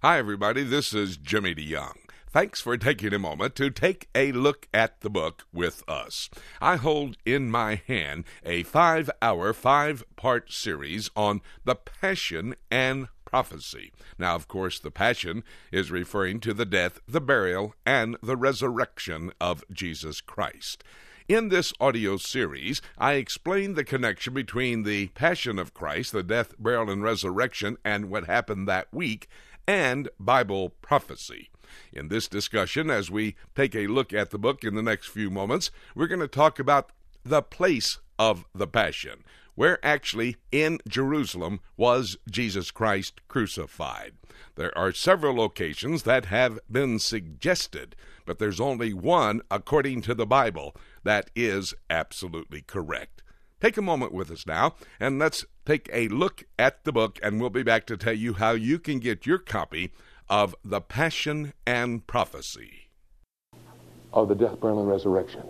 Hi, everybody. This is Jimmy DeYoung. Thanks for taking a moment to take a look at the book with us. I hold in my hand a five hour, five part series on the Passion and prophecy. Now, of course, the Passion is referring to the death, the burial, and the resurrection of Jesus Christ. In this audio series, I explain the connection between the Passion of Christ, the death, burial, and resurrection, and what happened that week, and Bible prophecy. In this discussion, as we take a look at the book in the next few moments, we're going to talk about the place of the Passion, where actually in Jerusalem was Jesus Christ crucified. There are several locations that have been suggested, but there's only one, according to the Bible, that is absolutely correct. Take a moment with us now, and let's take a look at the book, and we'll be back to tell you how you can get your copy of The Passion and Prophecy. Of the death, burial, and resurrection.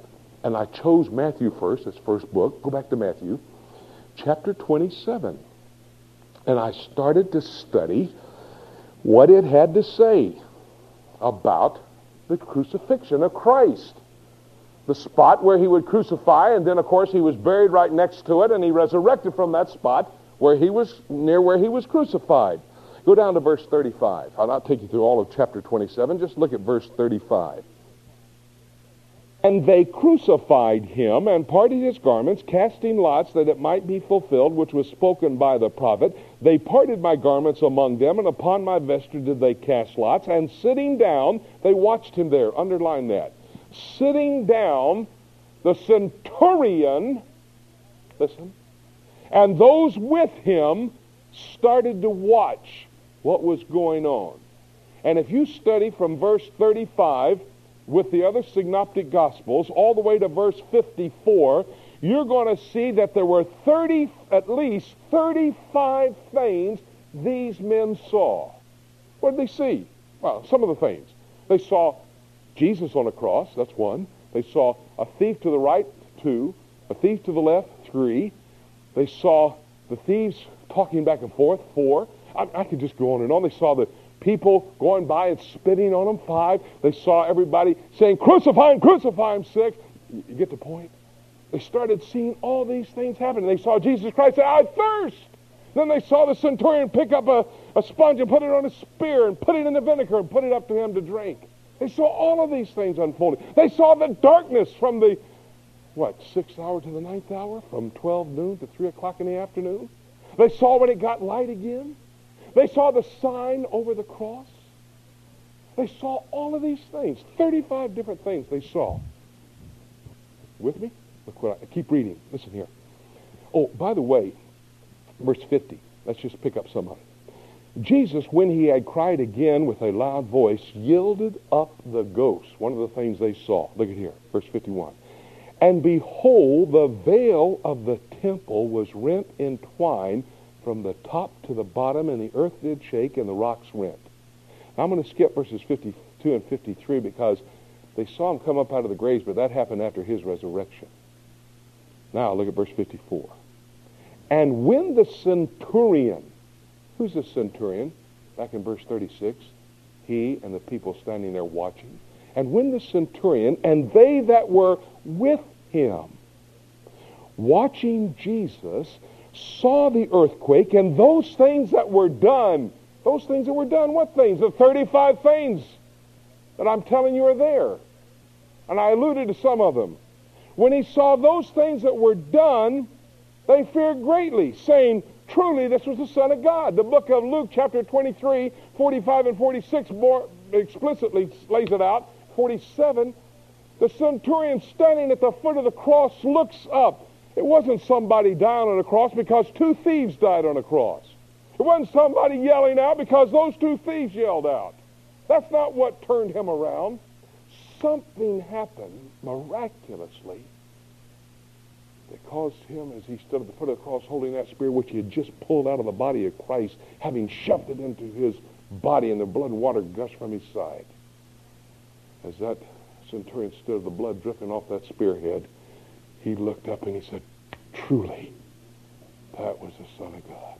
And I chose Matthew first, his first book. Go back to Matthew, chapter 27. And I started to study what it had to say about the crucifixion of Christ. The spot where he would crucify, and then, of course, he was buried right next to it, and he resurrected from that spot where he was near where he was crucified. Go down to verse 35. I'll not take you through all of chapter 27. Just look at verse 35. And they crucified him and parted his garments, casting lots that it might be fulfilled, which was spoken by the prophet. They parted my garments among them, and upon my vesture did they cast lots. And sitting down, they watched him there. Underline that. Sitting down, the centurion, listen, and those with him started to watch what was going on. And if you study from verse 35 with the other synoptic gospels all the way to verse 54, you're going to see that there were 30 at least 35 things these men saw. What did they see? Well, some of the things. They saw Jesus on a cross, that's one. They saw a thief to the right, two. A thief to the left, three. They saw the thieves talking back and forth, four. I, I could just go on and on. They saw the people going by and spitting on them, five. They saw everybody saying, crucify him, crucify him, six. You get the point? They started seeing all these things happen. They saw Jesus Christ say, I thirst. Then they saw the centurion pick up a, a sponge and put it on a spear and put it in the vinegar and put it up to him to drink. They saw all of these things unfolding. They saw the darkness from the, what, sixth hour to the ninth hour? From 12 noon to 3 o'clock in the afternoon? They saw when it got light again. They saw the sign over the cross. They saw all of these things. 35 different things they saw. With me? Look what I, keep reading. Listen here. Oh, by the way, verse 50. Let's just pick up some of it. Jesus, when he had cried again with a loud voice, yielded up the ghost. One of the things they saw. Look at here, verse 51. And behold, the veil of the temple was rent in twine from the top to the bottom, and the earth did shake, and the rocks rent. Now I'm going to skip verses 52 and 53 because they saw him come up out of the graves, but that happened after his resurrection. Now look at verse 54. And when the centurion, who's the centurion? Back in verse 36, he and the people standing there watching. And when the centurion and they that were with him, watching Jesus, saw the earthquake and those things that were done, those things that were done, what things? The 35 things that I'm telling you are there. And I alluded to some of them. When he saw those things that were done, they feared greatly, saying, Truly, this was the Son of God. The book of Luke, chapter 23, 45 and 46 more explicitly lays it out. 47, the centurion standing at the foot of the cross looks up it wasn't somebody dying on a cross because two thieves died on a cross. It wasn't somebody yelling out because those two thieves yelled out. That's not what turned him around. Something happened miraculously that caused him, as he stood at the foot of the cross holding that spear, which he had just pulled out of the body of Christ, having shoved it into his body, and the blood and water gushed from his side. As that centurion stood, the blood dripping off that spearhead, he looked up and he said, Truly, that was the Son of God.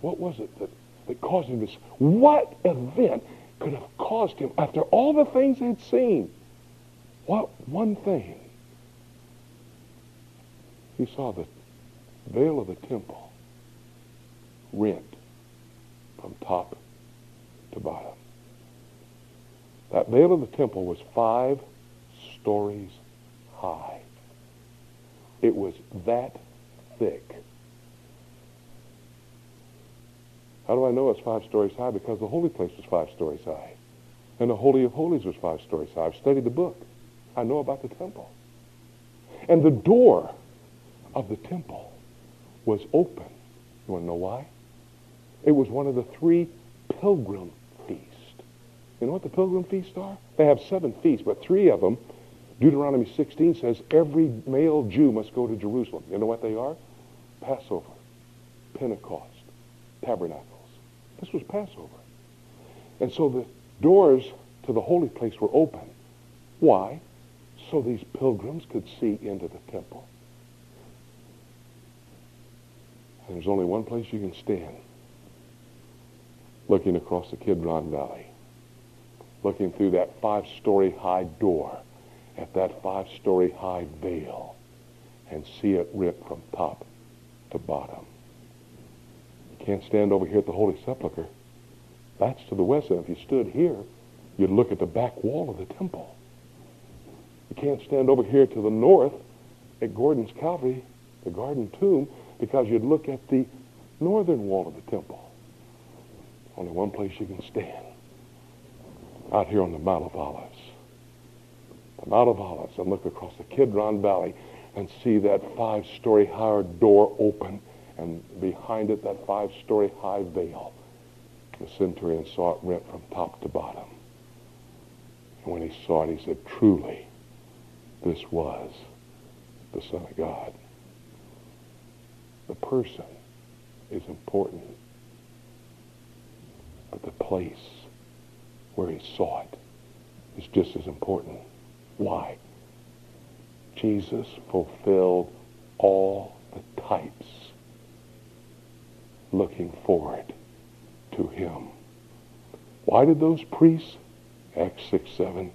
What was it that that caused him this. What event could have caused him, after all the things he'd seen, what one thing? He saw the veil of the temple rent from top to bottom. That veil of the temple was five stories high. It was that thick. How do I know it's five stories high? Because the holy place was five stories high. And the Holy of Holies was five stories high. I've studied the book. I know about the temple. And the door of the temple was open. You want to know why? It was one of the three pilgrim feasts. You know what the pilgrim feasts are? They have seven feasts, but three of them, Deuteronomy 16 says every male Jew must go to Jerusalem. You know what they are? Passover, Pentecost, Tabernacles. This was Passover. And so the doors to the holy place were open. Why? So these pilgrims could see into the temple. And there's only one place you can stand looking across the Kidron Valley, looking through that five-story high door at that five-story high veil and see it rip from top to bottom. You can't stand over here at the Holy Sepulchre. That's to the west. And if you stood here, you'd look at the back wall of the temple. You can't stand over here to the north at Gordon's Calvary, the Garden Tomb, because you'd look at the northern wall of the temple. Only one place you can stand. Out here on the Mount of Olives. The Mount of Olives and look across the Kidron Valley and see that five-story high door open and behind it that five-story high veil. The centurion saw it rent from top to bottom. And when he saw it, he said, truly, this was the Son of God. The person is important, but the place where he saw it is just as important. Why? Jesus fulfilled all the types looking forward to him. Why did those priests, Acts 6, 7,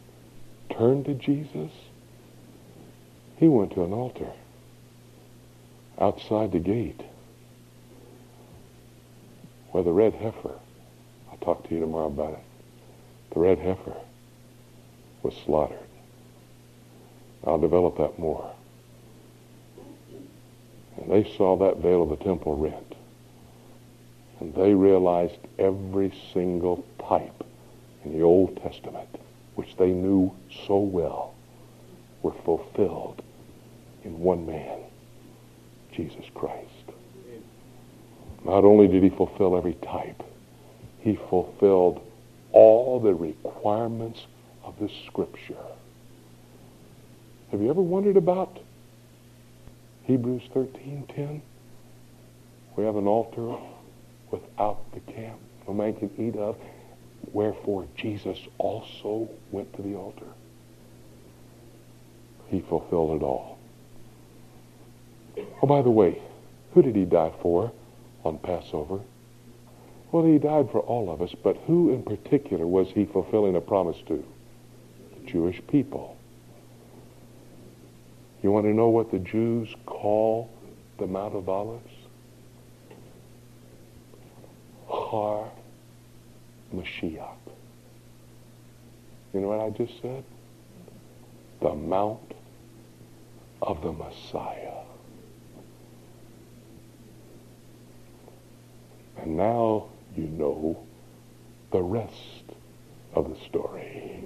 turn to Jesus? He went to an altar outside the gate where the red heifer, I'll talk to you tomorrow about it, the red heifer was slaughtered. I'll develop that more. And they saw that veil of the temple rent. And they realized every single type in the Old Testament, which they knew so well, were fulfilled in one man, Jesus Christ. Not only did he fulfill every type, he fulfilled all the requirements of the Scripture. Have you ever wondered about Hebrews 13:10? We have an altar without the camp, no man can eat of. Wherefore Jesus also went to the altar. He fulfilled it all. Oh, by the way, who did he die for on Passover? Well, he died for all of us, but who in particular was he fulfilling a promise to? The Jewish people. You want to know what the Jews call the Mount of Olives? Har Mashiach. You know what I just said? The Mount of the Messiah. And now you know the rest of the story.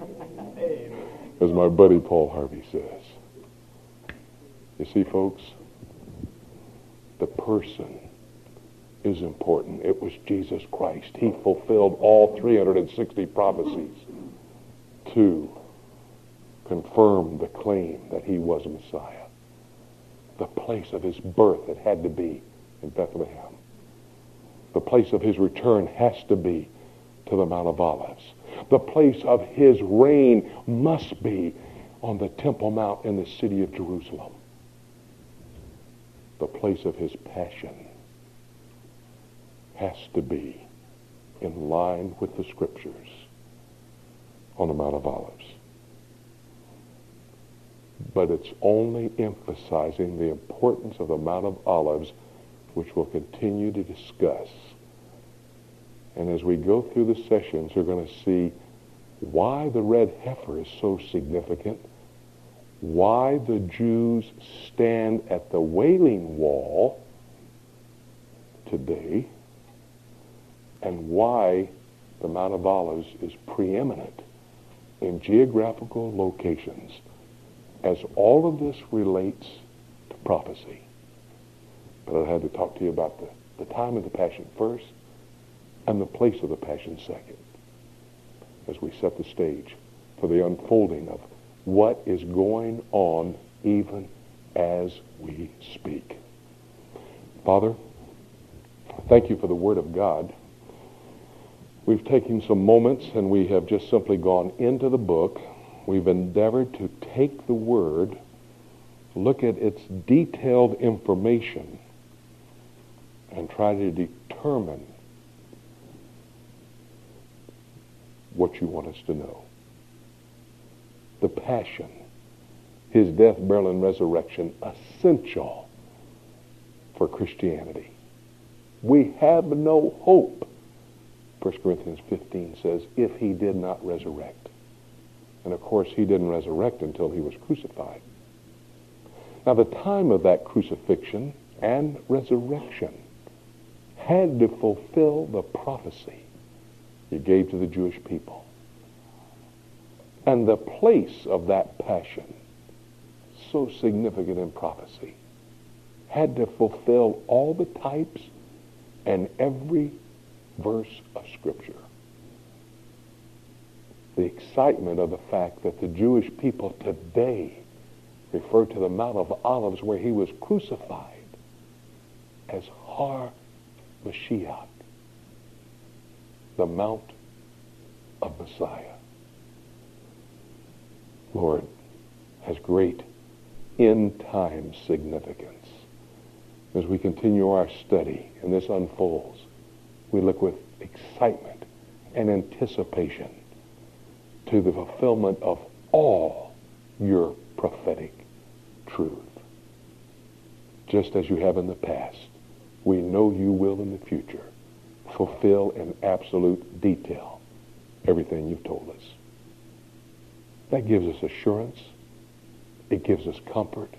As my buddy Paul Harvey says. You see, folks, the person is important. It was Jesus Christ. He fulfilled all 360 prophecies to confirm the claim that he was Messiah. The place of his birth it had to be in Bethlehem the place of his return has to be to the Mount of Olives. The place of his reign must be on the Temple Mount in the city of Jerusalem. The place of his passion has to be in line with the Scriptures on the Mount of Olives. But it's only emphasizing the importance of the Mount of Olives, which we'll continue to discuss. And as we go through the sessions, we're going to see why the red heifer is so significant, why the Jews stand at the Wailing Wall today, and why the Mount of Olives is preeminent in geographical locations as all of this relates to prophecy. But I had to talk to you about the, the time of the Passion first and the place of the Passion second as we set the stage for the unfolding of what is going on even as we speak. Father, thank you for the Word of God. We've taken some moments and we have just simply gone into the book. We've endeavored to take the Word, look at its detailed information, and try to determine what you want us to know. The passion, his death, burial, and resurrection, essential for Christianity. We have no hope, 1 Corinthians 15 says, if he did not resurrect. And of course, he didn't resurrect until he was crucified. Now, the time of that crucifixion and resurrection had to fulfill the prophecy he gave to the Jewish people. And the place of that passion, so significant in prophecy, had to fulfill all the types and every verse of Scripture. The excitement of the fact that the Jewish people today refer to the Mount of Olives where he was crucified as Har Mashiach the Mount of Messiah. Lord, has great end time significance. As we continue our study and this unfolds, we look with excitement and anticipation to the fulfillment of all your prophetic truth. Just as you have in the past, we know you will in the future fulfill in absolute detail everything you've told us. That gives us assurance. It gives us comfort.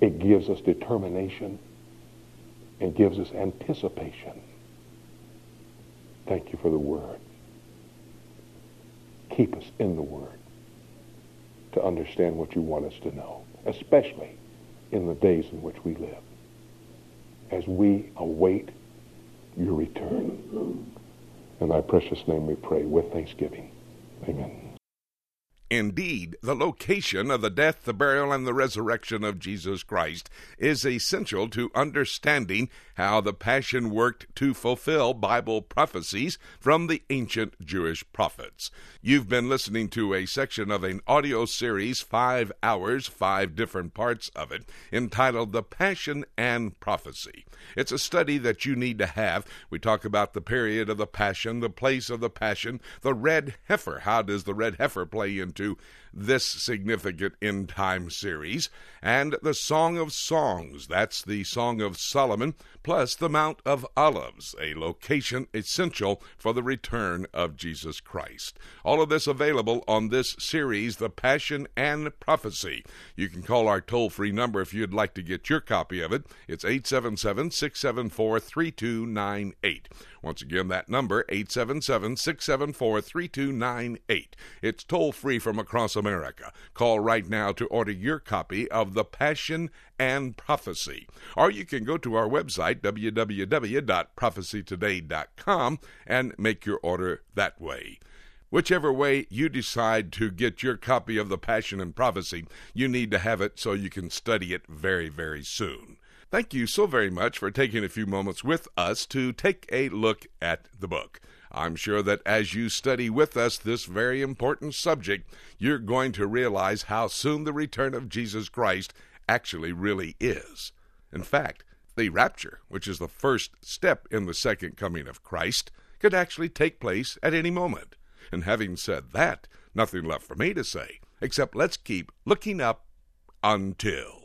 It gives us determination. It gives us anticipation. Thank you for the Word. Keep us in the Word to understand what you want us to know, especially in the days in which we live, as we await your return. In thy precious name we pray with thanksgiving. Amen. Indeed, the location of the death, the burial, and the resurrection of Jesus Christ is essential to understanding how the Passion worked to fulfill Bible prophecies from the ancient Jewish prophets. You've been listening to a section of an audio series, five hours, five different parts of it, entitled The Passion and Prophecy. It's a study that you need to have. We talk about the period of the Passion, the place of the Passion, the red heifer. How does the red heifer play into to this significant end time series, and the Song of Songs, that's the Song of Solomon, plus the Mount of Olives, a location essential for the return of Jesus Christ. All of this available on this series, The Passion and Prophecy. You can call our toll free number if you'd like to get your copy of it. It's 877 674 3298. Once again, that number, 877 674 3298. It's toll free from across America. Call right now to order your copy of The Passion and Prophecy. Or you can go to our website, www.prophecytoday.com, and make your order that way. Whichever way you decide to get your copy of The Passion and Prophecy, you need to have it so you can study it very, very soon. Thank you so very much for taking a few moments with us to take a look at the book. I'm sure that as you study with us this very important subject, you're going to realize how soon the return of Jesus Christ actually really is. In fact, the rapture, which is the first step in the second coming of Christ, could actually take place at any moment. And having said that, nothing left for me to say, except let's keep looking up until.